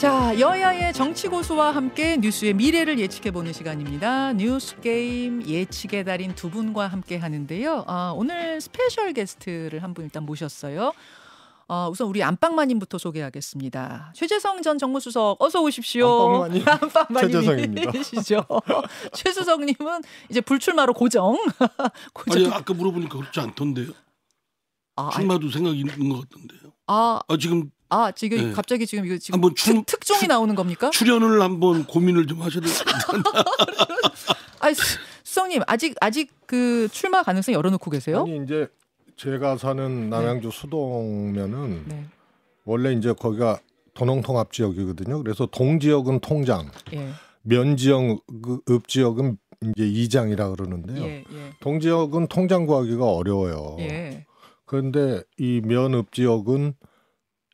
자, 여야의 정치 고수와 함께 뉴스의 미래를 예측해 보는 시간입니다. 뉴스 게임 예측의 달인 두 분과 함께 하는데요. 아, 오늘 스페셜 게스트를 한 분 일단 모셨어요. 어, 우선 우리 안방마님부터 소개하겠습니다. 최재성 전 정무수석 어서 오십시오. 안방마님. 안방마님이시죠. 최수석님은 이제 불출마로 고정. 고정. 아니 아까 물어보니까 그렇지 않던데요. 아, 아니, 출마도 생각이 있는 것 같던데요. 아, 아 지금 아, 지금 네. 갑자기 지금 이거 지금 한번 출- 특, 특종이 나오는 겁니까? 출연을 한번 고민을 좀 하셔야 될 것 같아요. 아니, 수- 수석님 아직 아직 그 출마 가능성 열어놓고 계세요? 아니 이제 제가 사는 남양주 수동면은 네. 원래 이제 거기가 도농통합 지역이거든요. 그래서 동 지역은 통장, 예. 면 지역, 그 읍지역은 이제 이장이라 그러는데요. 예. 예. 동 지역은 통장 구하기가 어려워요. 예. 그런데 이 면읍 지역은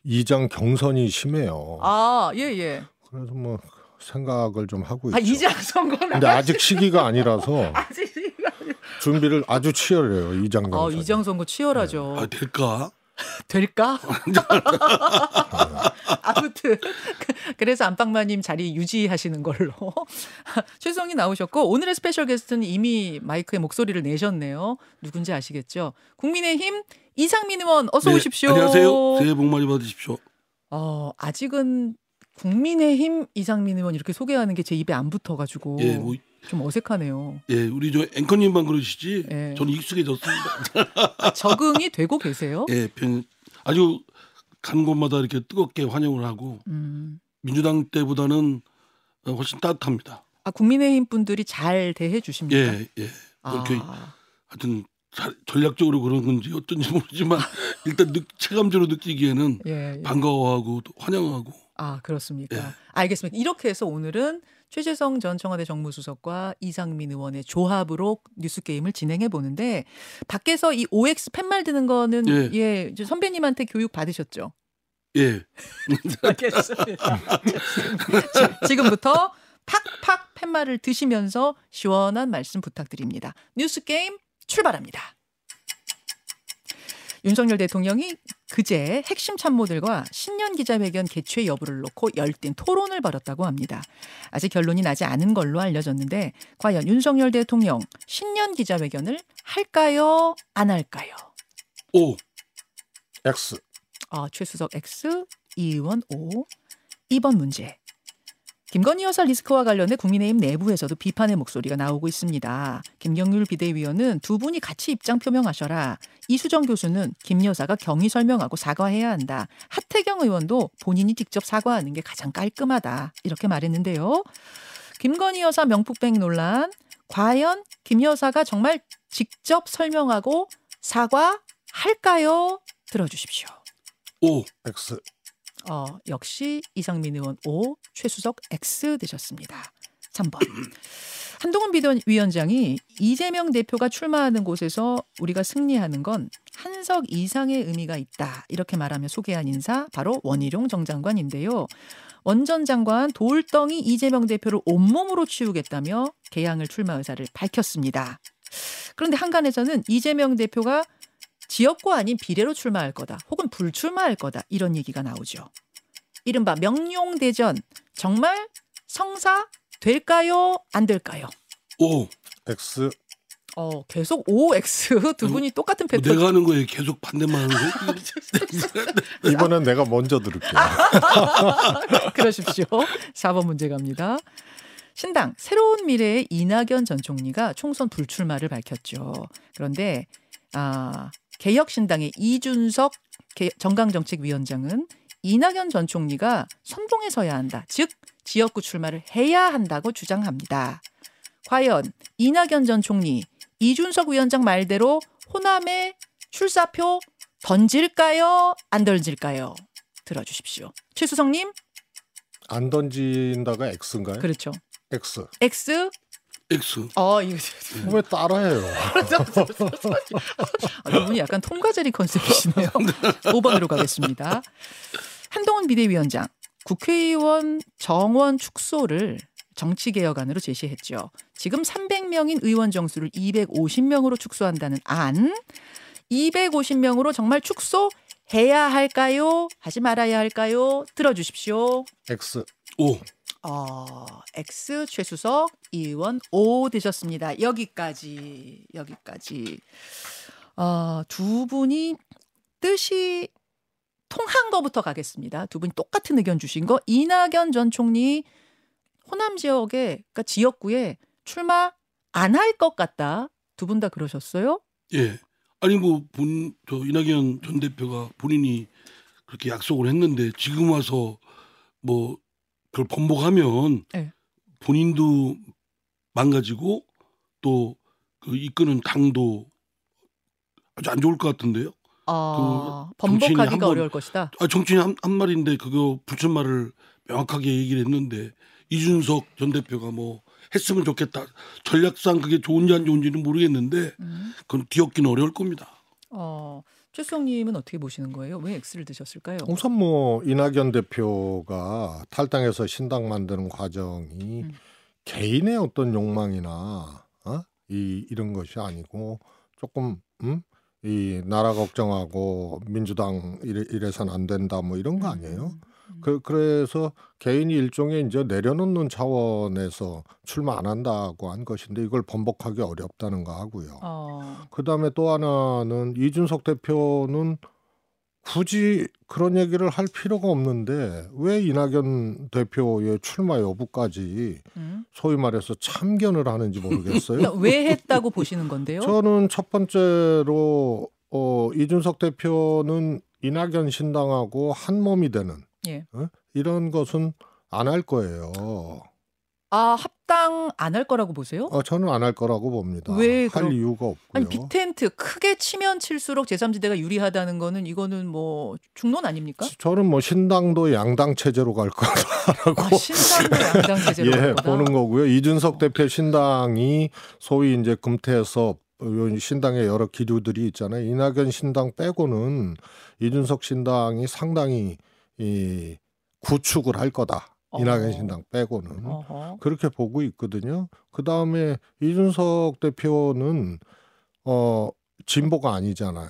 이장 경선이 심해요. 아, 예, 예. 그래서 뭐 생각을 좀 하고 있죠. 아, 이장 선거 근데 아직 시기가 아니라서 아직 준비를 아주 치열해요. 이장 경선. 어, 이장 선거 치열하죠. 아 될까? 될까? 아무튼 그래서 안방마님 자리 유지하시는 걸로 최 수석이 나오셨고 오늘의 스페셜 게스트는 이미 마이크에 목소리를 내셨네요. 누군지 아시겠죠? 국민의힘 이상민 의원 어서 네, 오십시오. 안녕하세요. 새해 복 많이 받으십시오. 어, 아직은 국민의힘 이상민 의원 이렇게 소개하는 게 제 입에 안 붙어가지고 예, 뭐, 좀 어색하네요. 예, 우리 저 앵커님만 그러시지. 예. 저는 익숙해졌습니다. 아, 적응이 되고 계세요? 예, 편- 아주 간 곳마다 이렇게 뜨겁게 환영을 하고 음. 민주당 때보다는 어, 훨씬 따뜻합니다. 아 국민의힘 분들이 잘 대해 주십니까? 예, 예. 아, 하여튼 자- 전략적으로 그런 건지 어쩐지 모르지만 일단 느, 체감적으로 느끼기에는 예, 예. 반가워하고 또 환영하고 아 그렇습니까? 예. 알겠습니다. 이렇게 해서 오늘은 최재성 전 청와대 정무수석과 이상민 의원의 조합으로 뉴스 게임을 진행해 보는데 밖에서 이 OX 팻말 드는 거는 예. 예, 이제 선배님한테 교육 받으셨죠? 예. 알겠습니다. 지금부터 팍팍 팻말을 드시면서 시원한 말씀 부탁드립니다. 뉴스 게임 출발합니다. 윤석열 대통령이 그제 핵심 참모들과 신년 기자회견 개최 여부를 놓고 열띤 토론을 벌였다고 합니다. 아직 결론이 나지 않은 걸로 알려졌는데 과연 윤석열 대통령 신년 기자회견을 할까요? 안 할까요? 오. X. 아, 최수석 X, 이 의원 O. 2번 문제. 김건희 여사 리스크와 관련해 국민의힘 내부에서도 비판의 목소리가 나오고 있습니다. 김경률 비대위원은 두 분이 같이 입장 표명하셔라. 이수정 교수는 김 여사가 경위 설명하고 사과해야 한다. 하태경 의원도 본인이 직접 사과하는 게 가장 깔끔하다. 이렇게 말했는데요. 김건희 여사 명품백 논란. 과연 김 여사가 정말 직접 설명하고 사과할까요? 들어주십시오. 오. X. 어, 역시 이상민 의원 O, 최수석 X 되셨습니다. 3번. 한동훈 비대위원장이 이재명 대표가 출마하는 곳에서 우리가 승리하는 건 한석 이상의 의미가 있다. 이렇게 말하며 소개한 인사 바로 원희룡 정 장관인데요. 원전 장관 돌덩이 이재명 대표를 온몸으로 치우겠다며 개항을 출마 의사를 밝혔습니다. 그런데 한간에서는 이재명 대표가 지역구 아닌 비례로 출마할 거다. 혹은 불출마할 거다. 이런 얘기가 나오죠. 이른바 명룡대전 정말 성사 될까요? 안 될까요? 오. X. 어, 계속 OX 두 분이 똑같은 뭐 패턴. 내가 하는 거에 계속 반대만 하는 거. 이번엔 내가 먼저 들을게요. 그러십시오. 4번 문제 갑니다. 신당 새로운 미래의 이낙연 전 총리가 총선 불출마를 밝혔죠. 그런데 아, 개혁신당의 이준석 개- 정강정책위원장은 이낙연 전 총리가 선봉에 서야 한다. 즉 지역구 출마를 해야 한다고 주장합니다. 과연 이낙연 전 총리, 이준석 위원장 말대로 호남에 출사표 던질까요? 안 던질까요? 들어주십시오. 최수성님, 안 던진다가 X인가요? 그렇죠. X. X. X. 어, 이거 왜 따라해요? 아, 이분이 약간 통과제리 컨셉이시네요. 5번으로 가겠습니다. 한동훈 비대위원장 국회의원 정원 축소를 정치개혁안으로 제시했죠. 지금 300명인 의원 정수를 250명으로 축소한다는 안. 250명으로 정말 축소해야 해야 할까요? 하지 말아야 할까요? 들어주십시오. X. 오. 어, X 최수석 이 의원 O 되셨습니다. 여기까지 여기까지 어, 두 분이 뜻이 통한 거부터 가겠습니다. 두 분이 똑같은 의견 주신 거 이낙연 전 총리 호남 지역에 그러니까 지역구에 출마 안 할 것 같다. 두 분 다 그러셨어요? 예. 아니 뭐 본 저 이낙연 전 대표가 본인이 그렇게 약속을 했는데 지금 와서 뭐 그걸 번복하면 네. 본인도 망가지고 또 그 이끄는 당도 아주 안 좋을 것 같은데요. 어, 그 번복하기가 한번- 어려울 것이다. 아 정치인 한, 한 말인데 그거 불출마를 명확하게 얘기를 했는데 이준석 전 대표가 뭐 했으면 좋겠다. 전략상 그게 좋은지 안 좋은지는 모르겠는데 음. 그건 뒤엎기는 어려울 겁니다. 어, 최수석님은 어떻게 보시는 거예요? 왜 X를 드셨을까요? 우선 뭐 이낙연 대표가 탈당해서 신당 만드는 과정이 음. 개인의 어떤 욕망이나 어? 이 이런 것이 아니고 조금 음? 이 나라 걱정하고 민주당 이래, 이래선 안 된다 뭐 이런 거 아니에요? 음. 그, 그래서 개인이 일종의 이제 내려놓는 차원에서 출마 안 한다고 한 것인데 이걸 번복하기 어렵다는 거 하고요. 어, 그 다음에 또 하나는 이준석 대표는 굳이 그런 얘기를 할 필요가 없는데 왜 이낙연 대표의 출마 여부까지 음. 소위 말해서 참견을 하는지 모르겠어요. 왜 했다고 보시는 건데요? 저는 첫 번째로 어, 이준석 대표는 이낙연 신당하고 한 몸이 되는 예. 어? 이런 것은 안 할 거예요. 아 합당 안 할 거라고 보세요? 어, 저는 안 할 거라고 봅니다. 왜 할 이유가 없고요. 아니 빅텐트 크게 치면 칠수록 제3지대가 유리하다는 거는 이거는 뭐 중론 아닙니까? 저는 뭐 신당도 양당 체제로 갈 거라고 아, 신당도 양당 체제로 예. 보는 거고요. 이준석 대표 신당이 소위 이제 금태섭 요 신당의 여러 기류들이 있잖아요. 이낙연 신당 빼고는 이준석 신당이 상당히 이 구축을 할 거다. 이낙연 어. 신당 빼고는 어허. 그렇게 보고 있거든요. 그 다음에 이준석 대표는 어 진보가 아니잖아요.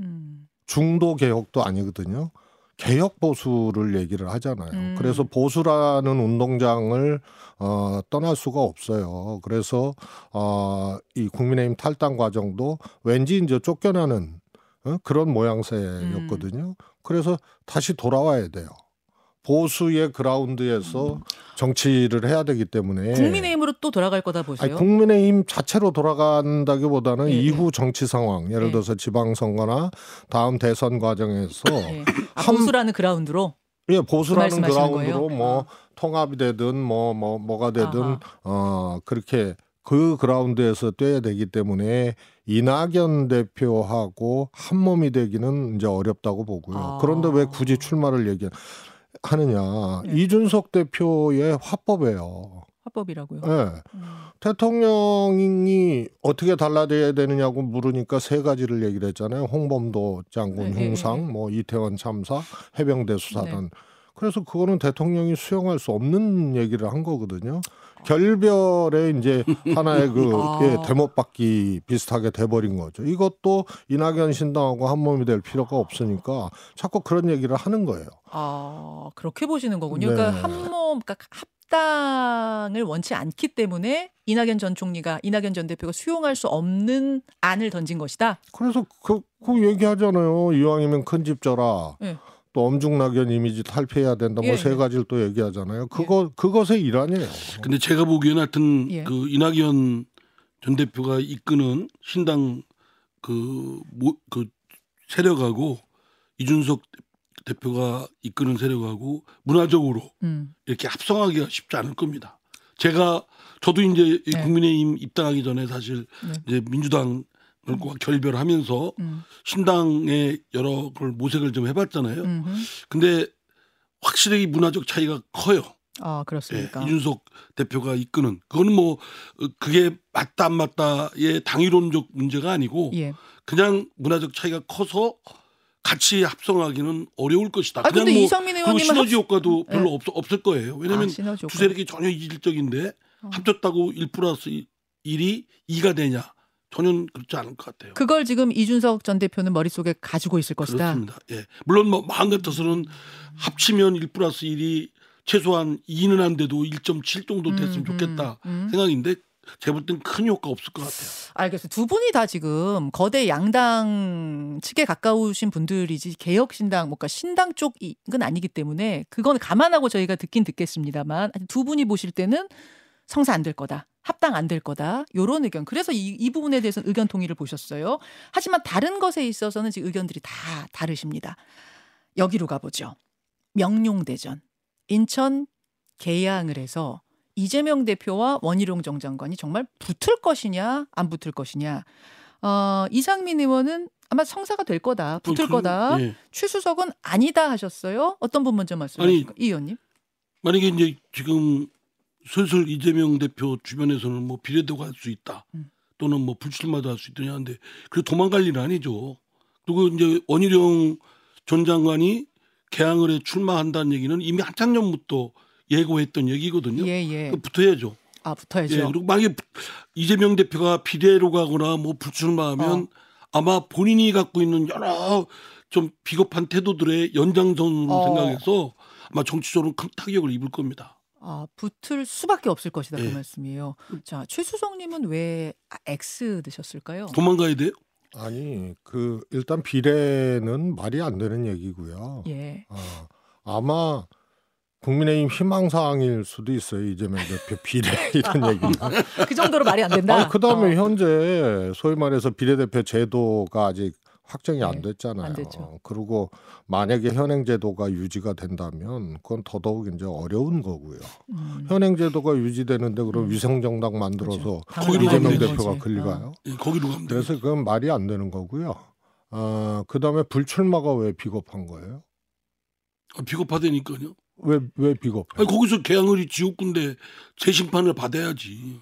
음. 중도 개혁도 아니거든요. 개혁 보수를 얘기를 하잖아요. 음. 그래서 보수라는 운동장을 어, 떠날 수가 없어요. 그래서 어, 이 국민의힘 탈당 과정도 왠지 이제 쫓겨나는 어? 그런 모양새였거든요. 음. 그래서 다시 돌아와야 돼요. 보수의 그라운드에서 정치를 해야 되기 때문에 음. 국민의힘으로 또 돌아갈 거다 보세요. 네. 아니, 국민의힘 자체로 돌아간다기보다는 예, 예. 이후 정치 상황, 예를 예. 들어서 지방선거나 다음 대선 과정에서 예. 아, 한- 보수라는 그라운드로 예, 보수라는 그 그라운드로 거예요? 뭐 아. 통합이 되든 뭐뭐 뭐, 가 되든 아하. 어 그렇게 그 그라운드에서 뛰어야 되기 때문에 이낙연 대표하고 한 몸이 되기는 이제 어렵다고 보고요. 아. 그런데 왜 굳이 출마를 얘기하느냐? 예. 이준석 대표의 화법이에요. 합법이라고요. 예. 음. 대통령이 어떻게 달라져야 되느냐고 물으니까 세 가지를 얘기를 했잖아요. 홍범도 장군 네, 네, 흉상, 네. 뭐 이태원 참사, 해병대 수사단. 네. 그래서 그거는 대통령이 수용할 수 없는 얘기를 한 거거든요. 결별의 이제 하나의 그 아. 예, 대못받기 비슷하게 돼버린 거죠. 이것도 이낙연 신당하고 한 몸이 될 필요가 없으니까 자꾸 그런 얘기를 하는 거예요. 아 그렇게 보시는 거군요. 네. 그러니까 한몸 그러니까 합당을 원치 않기 때문에 이낙연 전 총리가 이낙연 전 대표가 수용할 수 없는 안을 던진 것이다. 그래서 그, 그 얘기하잖아요. 이왕이면 큰 집 져라. 예. 또 엄중낙연 이미지 탈피해야 된다. 예, 뭐세 예. 가지를 또 얘기하잖아요. 그거 그것의 일환이에요. 근데 제가 보기에는 하여튼 예. 그 이낙연 전 대표가 이끄는 신당 그, 모, 그 세력하고 이준석 대표가 이끄는 세력하고 문화적으로 음. 이렇게 합성하기가 쉽지 않을 겁니다. 제가 저도 이제 이 네. 국민의힘 입당하기 전에 사실 네. 이제 민주당 과 결별하면서 음. 신당의 여러 걸 모색을 좀 해봤잖아요. 음흠. 근데 확실히 문화적 차이가 커요. 아 예, 그렇습니까? 이준석 대표가 이끄는 그거는 뭐 어, 그게 맞다 안 맞다의 당위론적 문제가 아니고 예. 그냥 문화적 차이가 커서 같이 합성하기는 어려울 것이다. 아 그냥 뭐 이상민 그리고 의원님은 시너지 합- 효과도 예. 별로 없, 없을 거예요. 왜냐하면 아, 시너지 두 효과. 세력이 전혀 이질적인데 어. 합쳤다고 1 플러스 1이 2가 되냐 전혀 그렇지 않을 것 같아요. 그걸 지금 이준석 전 대표는 머릿속에 가지고 있을 것이다. 그렇습니다. 예. 물론 뭐 마음 같아서는 합치면 1 플러스 1이 최소한 2는 안 돼도 1.7 정도 됐으면 음, 좋겠다 음, 음. 생각인데 제가 볼땐큰 효과 없을 것 같아요. 알겠어요. 두 분이 다 지금 거대 양당 측에 가까우신 분들이지 개혁신당, 뭔가 신당 쪽은 아니기 때문에 그건 감안하고 저희가 듣긴 듣겠습니다만 두 분이 보실 때는 성사 안 될 거다. 합당 안 될 거다. 요런 의견. 그래서 이, 이 부분에 대해서는 의견 통일을 보셨어요. 하지만 다른 것에 있어서는 지금 의견들이 다 다르십니다. 여기로 가보죠. 명룡대전. 인천 개양을 해서 이재명 대표와 원희룡 정 장관이 정말 붙을 것이냐 안 붙을 것이냐. 어, 이상민 의원은 아마 성사가 될 거다. 붙을 그- 거다. 예. 최수석은 아니다 하셨어요. 어떤 분 먼저 말씀하실까요? 이 의원님. 만약에 이제 지금 슬슬 이재명 대표 주변에서는 뭐 비례도 갈수 있다. 음. 또는 뭐 불출마도 할 수 있더냐 하는데 그 도망갈 일은 아니죠. 그리고 이제 원희룡 전 장관이 개항을 해 출마한다는 얘기는 이미 한참 전부터 예고했던 얘기거든요. 예, 예. 그 붙어야죠. 아, 붙어야죠. 예, 그리고 만약에 부- 이재명 대표가 비례로 가거나 뭐 불출마하면 어. 아마 본인이 갖고 있는 여러 좀 비겁한 태도들의 연장선으로 어. 생각해서 아마 정치적으로 큰 타격을 입을 겁니다. 아, 붙을 수밖에 없을 것이다 그 예. 말씀이에요. 자, 최수성님은 왜 아, X 드셨을까요? 도망가야 돼요? 아니 그 일단 비례는 말이 안 되는 얘기고요. 예. 아, 아마 국민의힘 희망사항일 수도 있어요 이재명 대표 비례 이런 얘기가. 그 정도로 말이 안 된다. 아, 그다음에 어. 현재 소위 말해서 비례대표 제도가 아직 확정이 네, 안 됐잖아요. 안 됐죠. 그리고 만약에 현행 제도가 유지가 된다면 그건 더더욱 이제 어려운 거고요. 음. 현행 제도가 유지되는데 그럼 음. 위성 정당 만들어서 그렇죠. 이재명 대표가 거지. 걸리가요? 예, 거기로 가면. 그래서 그건 말이 안 되는 거고요. 아, 그다음에 불출마가 왜 비겁한 거예요? 아, 비겁하다니까요. 왜 왜 비겁해? 아니, 거기서 개항을이 지옥군데 재심판을 받아야지.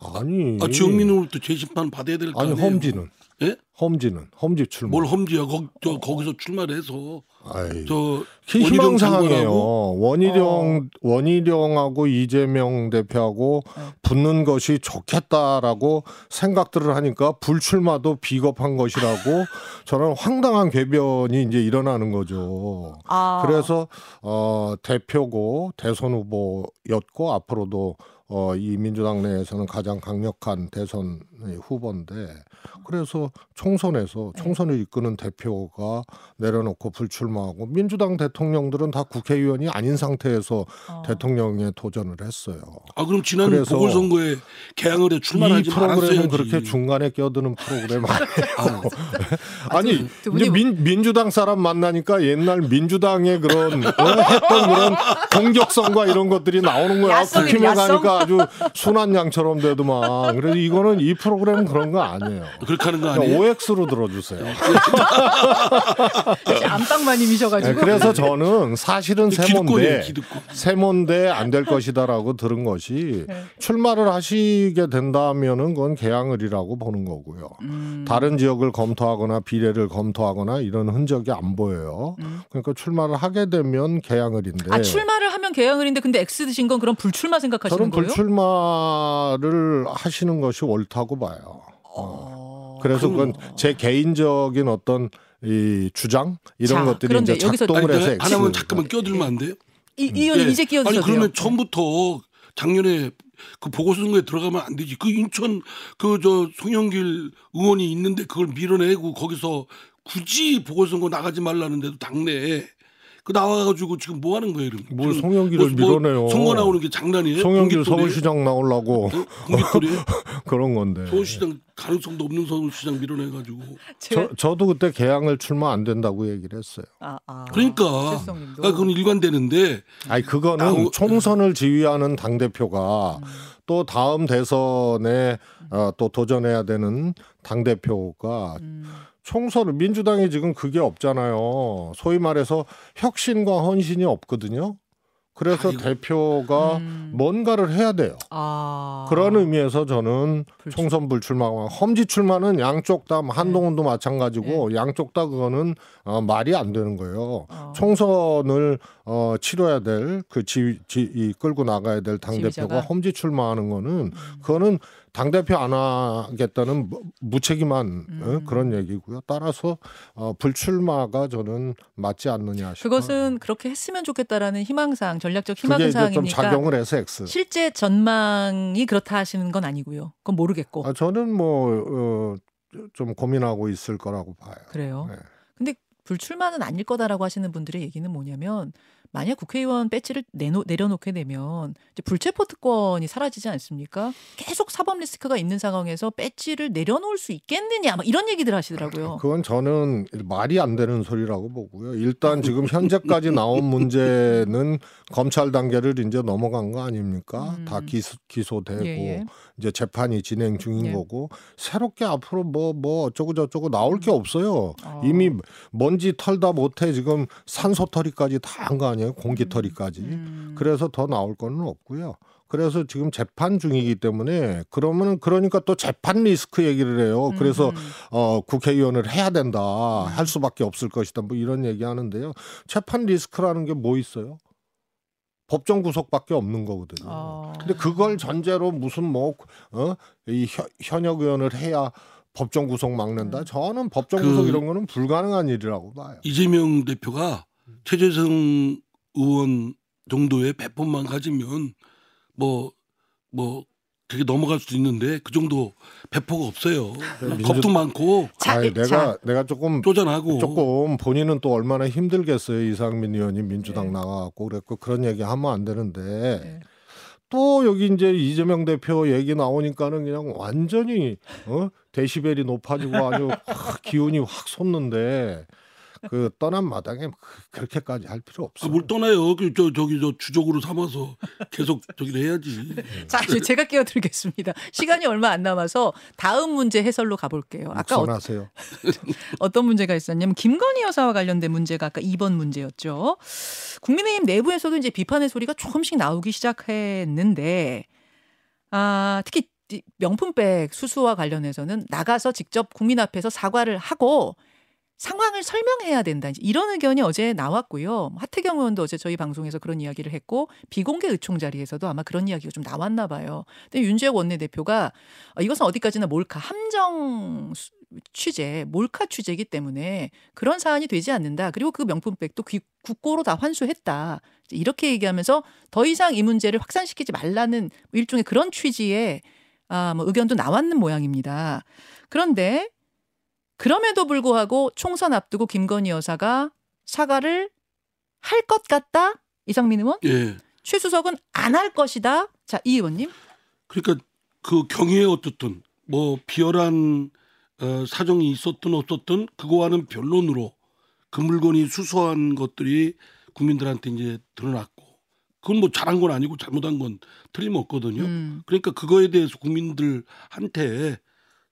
아니. 아, 지역민으로부터 재심판 받아야 될거 아니. 험지는 예? 험지는 험지 출마. 뭘 험지야? 거, 저, 거기서 출마를 해서 아이. 저 희망 상황이에요. 장관하고 원희룡 원희룡하고 이재명 대표하고 네. 붙는 것이 좋겠다라고 생각들을 하니까 불출마도 비겁한 것이라고 저는 황당한 궤변이 이제 일어나는 거죠. 아. 그래서 어 대표고 대선 후보였고 앞으로도 어 이 민주당 내에서는 가장 강력한 대선 후보인데 그래서 총선에서 네. 총선을 이끄는 대표가 내려놓고 불출마하고 민주당 대통령들은 다 국회의원이 아닌 상태에서 어. 대통령에 도전을 했어요. 아 그럼 지난 보궐선거에 개항을 해 출마를 이 하지 프로그램은. 그렇게 중간에 끼어드는 프로그램 아니에요. 아, 아니 분이 이제 민, 민주당 사람 만나니까 옛날 민주당의 그런 어, 했던 그런 공격성과 이런 것들이 나오는 거야. 국힘에? 가니까 아주 순한 양처럼 되더만. 그래서 이거는 이 프로 그램은 그런 거 아니에요. 그렇게 하는 거 그냥 아니에요? OX로 들어주세요. 안방마님이셔가지고. 네, 그래서 저는 사실은 세몬데 기득권. 세몬데 안 될 것이다라고 들은 것이 네. 출마를 하시게 된다면은 그건 개항을이라고 보는 거고요. 음. 다른 지역을 검토하거나 비례를 검토하거나 이런 흔적이 안 보여요. 음. 그러니까 출마를 하게 되면 개항을인데 아 출마를 하면 개항을인데 근데 X 드신 건 그럼 불출마 생각하시는 저는 거예요? 불출마를 하시는 것이 옳다고 봐요. 어. 그래서 그건 그럼요. 제 개인적인 어떤 이 주장 이런 자, 것들이 이제 작동을 아니, 해서 하나만 잠깐만 끼어들면 안 돼요? 이, 이 의원 예. 이제 끼어드셔도 아니 그러면 돼요. 처음부터 작년에 그 보궐선거에 들어가면 안 되지. 그 인천 그 저 송영길 의원이 있는데 그걸 밀어내고 거기서 굳이 보궐선거 나가지 말라는데도 당내에 그 나와가지고 지금 뭐 하는 거예요? 이러면? 뭘 지금 송영길을 뭐- 뭐 밀어내요. 선거 나오는 게 장난이에요? 송영길? 서울시장 나오려고 어? 공깃돌이에요? 그런 건데. 서울시장 가능성도 없는 서울시장 밀어내가지고 제- 저, 저도 그때 개항을 출마 안 된다고 얘기를 했어요. 아, 아. 그러니까. 아, 그건 일관되는데 아니 그거는 아우, 총선을 지휘하는 당 대표가 음. 또 다음 대선에 어, 또 도전해야 되는 당 대표가 음. 총선을 민주당이 지금 그게 없잖아요. 소위 말해서 혁신과 헌신이 없거든요. 그래서 아이고. 대표가 음. 뭔가를 해야 돼요. 아. 그런 의미에서 저는 불출- 총선 불출마와 험지 출마는 양쪽 다 한동훈도 마찬가지고 양쪽 다 그거는 어, 말이 안 되는 거예요. 어. 총선을 어, 치러야 될그 지, 지, 이 끌고 나가야 될 당 대표가? 험지 출마하는 거는 그거는 당 대표 안 하겠다는 무- 무책임한 어, 음. 그런 얘기고요. 따라서 어, 불출마가 저는 맞지 않느냐 싶어요. 그것은 그렇게 했으면 좋겠다라는 희망사항, 전략적 희망사항이니까 작용을 해서 X. 실제 전망이 그렇다 하시는 건 아니고요. 그건 모르겠고 아, 저는 뭐 어, 좀 고민하고 있을 거라고 봐요. 그래요. 네. 근데 불출마는 아닐 거다라고 하시는 분들의 얘기는 뭐냐면 만약 국회의원 배지를 내놓, 내려놓게 되면 이제 불체포 특권이 사라지지 않습니까? 계속 사법 리스크가 있는 상황에서 배지를 내려놓을 수 있겠느냐, 막 이런 얘기들 하시더라고요. 그건 저는 말이 안 되는 소리라고 보고요. 일단 지금 현재까지 나온 문제는 검찰 단계를 이제 넘어간 거 아닙니까? 음. 다 기소, 기소되고 예, 예. 이제 재판이 진행 중인 예. 거고 새롭게 앞으로 뭐뭐 어쩌고 저쩌고 나올 게 없어요. 어. 이미 먼지 털다 못해 지금 산소 털이까지 다 한 거 아니에요? 공기 털이까지. 음. 그래서 더 나올 거는 없고요. 그래서 지금 재판 중이기 때문에 그러면은 그러니까 또 재판 리스크 얘기를 해요. 그래서 음. 어 국회의원을 해야 된다 할 수밖에 없을 것이다 뭐 이런 얘기 하는데요. 재판 리스크라는 게 뭐 있어요? 법정 구속밖에 없는 거거든요. 어. 근데 그걸 전제로 무슨 뭐어이 현역 의원을 해야 법정 구속 막는다. 음. 저는 법정 그- 구속 이런 거는 불가능한 일이라고 봐요. 이재명 대표가 최재성 의원 정도의 배포만 가지면 뭐뭐 되게 넘어갈 수도 있는데 그 정도 배포가 없어요. 민주- 겁도 많고 자, 아이, 자. 내가 내가 조금 쪼잔하고 조금 본인은 또 얼마나 힘들겠어요. 이상민 의원이 민주당 네. 나가고 그랬고 그런 얘기 하면 안 되는데 네. 또 여기 이제 이재명 대표 얘기 나오니까는 그냥 완전히 어? 데시벨이 높아지고 아주 확 기운이 확 솟는데 그 떠난 마당에 그- 그렇게까지 할 필요 없어. 아, 뭘 떠나요? 그 저 저기 저 주적으로 삼아서 계속 저기를 해야지. 자, 제가 끼어들겠습니다. 시간이 얼마 안 남아서 다음 문제 해설로 가볼게요. 아까 어, 선하세요. 어 떤 문제가 있었냐면 김건희 여사와 관련된 문제가 아까 2번 문제였죠. 국민의힘 내부에서도 이제 비판의 소리가 조금씩 나오기 시작했는데 아, 특히 이 명품백 수수와 관련해서는 나가서 직접 국민 앞에서 사과를 하고 상황을 설명해야 된다. 이런 의견이 어제 나왔고요. 하태경 의원도 어제 저희 방송에서 그런 이야기를 했고 비공개 의총 자리에서도 아마 그런 이야기가 좀 나왔나 봐요. 근데 윤재혁 원내대표가 어, 이것은 어디까지나 몰카 함정 수- 취재, 몰카 취재이기 때문에 그런 사안이 되지 않는다. 그리고 그 명품백도 귀- 국고로 다 환수했다. 이렇게 얘기하면서 더 이상 이 문제를 확산시키지 말라는 일종의 그런 취지의 아, 뭐 의견도 나왔는 모양입니다. 그런데 그럼에도 불구하고 총선 앞두고 김건희 여사가 사과를 할 것 같다. 이상민 의원, 예. 최수석은 안 할 것이다. 자, 이 의원님. 그러니까 그 경위에 어떻든 뭐 비열한 어, 사정이 있었든 없었든 그거와는 변론으로 그 물건이 수수한 것들이 국민들한테 이제 드러났고 그건 뭐 잘한 건 아니고 잘못한 건 틀림없거든요. 음. 그러니까 그거에 대해서 국민들한테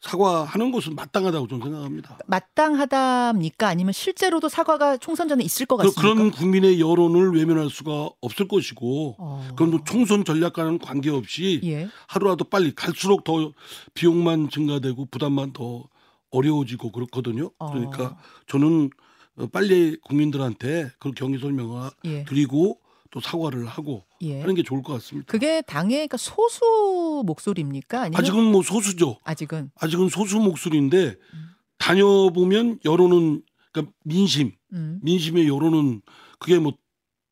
사과하는 것은 마땅하다고 저는 생각합니다. 마땅하답니까? 아니면 실제로도 사과가 총선 전에 있을 것 그, 같습니까? 그런 국민의 여론을 외면할 수가 없을 것이고 어. 그건 뭐 총선 전략과는 관계없이 예. 하루라도 빨리 갈수록 더 비용만 증가되고 부담만 더 어려워지고 그렇거든요. 어. 그러니까 저는 어, 빨리 국민들한테 그 경위 설명을 예. 드리고 또 사과를 하고 예. 하는 게 좋을 것 같습니다. 그게 당의 그러니까 소수 목소리입니까? 아니면 아직은 뭐 소수죠. 아직은 아직은 소수 목소리인데 다녀보면 여론은 그러니까 민심, 음. 민심의 여론은 그게 뭐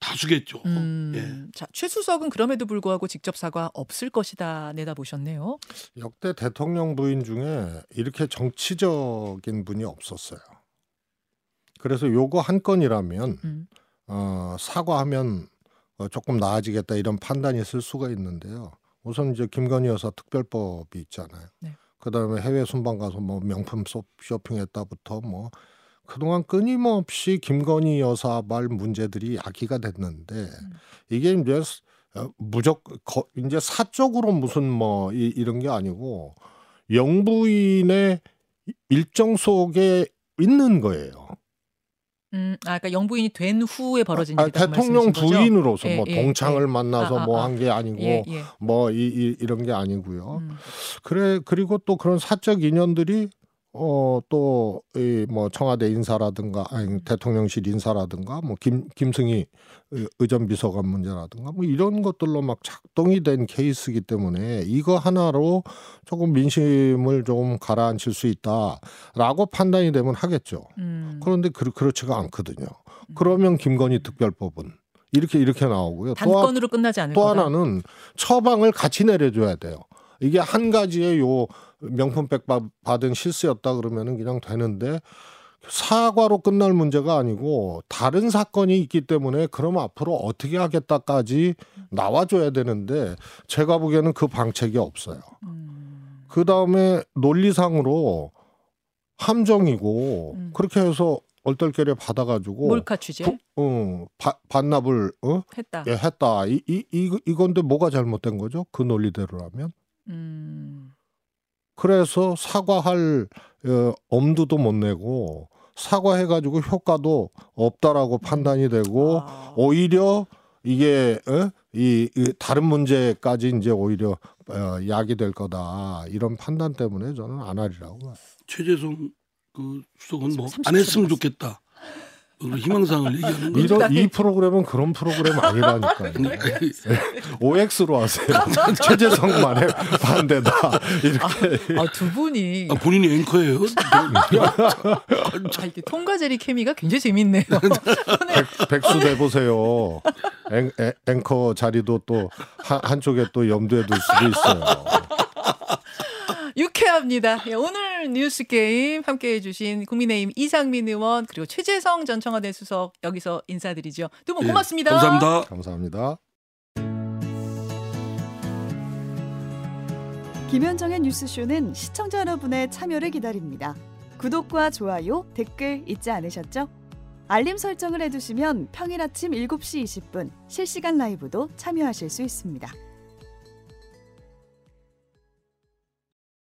다수겠죠. 음. 예. 자, 최수석은 그럼에도 불구하고 직접 사과 없을 것이다 내다 보셨네요. 역대 대통령 부인 중에 이렇게 정치적인 분이 없었어요. 그래서 요거 한 건이라면 음. 어, 사과하면 어, 조금 나아지겠다 이런 판단이 있을 수가 있는데요. 우선 이제 김건희 여사 특별법이 있잖아요. 네. 그다음에 해외 순방 가서 뭐 명품 소- 쇼핑했다부터 뭐 그동안 끊임없이 김건희 여사 말 문제들이 야기가 됐는데 음. 이게 이제 스- 어, 무적 거, 이제 사적으로 무슨 뭐 이, 이런 게 아니고 영부인의 일정 속에 있는 거예요. 음, 아, 그러니까 영부인이 된 후에 벌어진 아, 일이다 대통령? 부인으로서 예, 뭐 예, 동창을 예. 만나서 아, 아, 뭐 아. 한게 아니고 예, 예. 뭐 이, 이, 이런 게 아니고요. 음. 그래 그리고 또 그런 사적 인연들이 어 또 이 뭐 청와대 인사라든가 아니 대통령실 인사라든가 뭐 김 김승희 의전 비서관 문제라든가 뭐 이런 것들로 막 작동이 된 케이스이기 때문에 이거 하나로 조금 민심을 좀 가라앉힐 수 있다라고 판단이 되면 하겠죠. 음. 그런데 그, 그렇지가 않거든요. 그러면 김건희 특별법은 이렇게 이렇게 나오고요. 또, 하- 단건으로 끝나지 않을 또 거다. 하나는 처방을 같이 내려줘야 돼요. 이게 한 가지의 요 명품백 받- 받은 실수였다 그러면은 그냥 되는데 사과로 끝날 문제가 아니고 다른 사건이 있기 때문에 그럼 앞으로 어떻게 하겠다까지 나와줘야 되는데 제가 보기에는 그 방책이 없어요. 음. 그 다음에 논리상으로 함정이고 음. 그렇게 해서 얼떨결에 받아가지고 몰카 취재 부- 어, 바- 반납을 어? 했다. 예, 했다. 이, 이, 이, 이건데 뭐가 잘못된 거죠? 그 논리대로라면. 음. 그래서 사과할 어, 엄두도 못 내고 사과해가지고 효과도 없다라고 판단이 되고 아. 오히려 이게 어? 이, 이 다른 문제까지 이제 오히려 어, 약이 될 거다 이런 판단 때문에 저는 안 하리라고 봐요. 최재성 그 수석은 뭐 30초 안 했으면. 좋겠다. 그런 희망사항을 얘기하는 거죠. 이런 이 프로그램은 그런 프로그램 아니라니까요. OX로 하세요. 최재성만의 반대다. 이렇게 아, 두 분이 아, 본인이 앵커예요. 아, 이게 통과제리 케미가 굉장히 재밌네요. 백- 백수 내보세요. 앵, 앵- 앵커 자리도 또 한, 한쪽에 또 염두에 둘 수도 있어요. 유쾌합니다. 예, 오늘 뉴스 게임 함께 해주신 국민의힘 이상민 의원 그리고 최재성 전 청와대 수석 여기서 인사드리죠. 두분 예, 고맙습니다. 감사합니다. 감사합니다. 김현정의 뉴스쇼는 시청자 여러분의 참여를 기다립니다. 구독과 좋아요, 댓글 잊지 않으셨죠? 알림 설정을 해두시면 평일 아침 7시 20분 실시간 라이브도 참여하실 수 있습니다.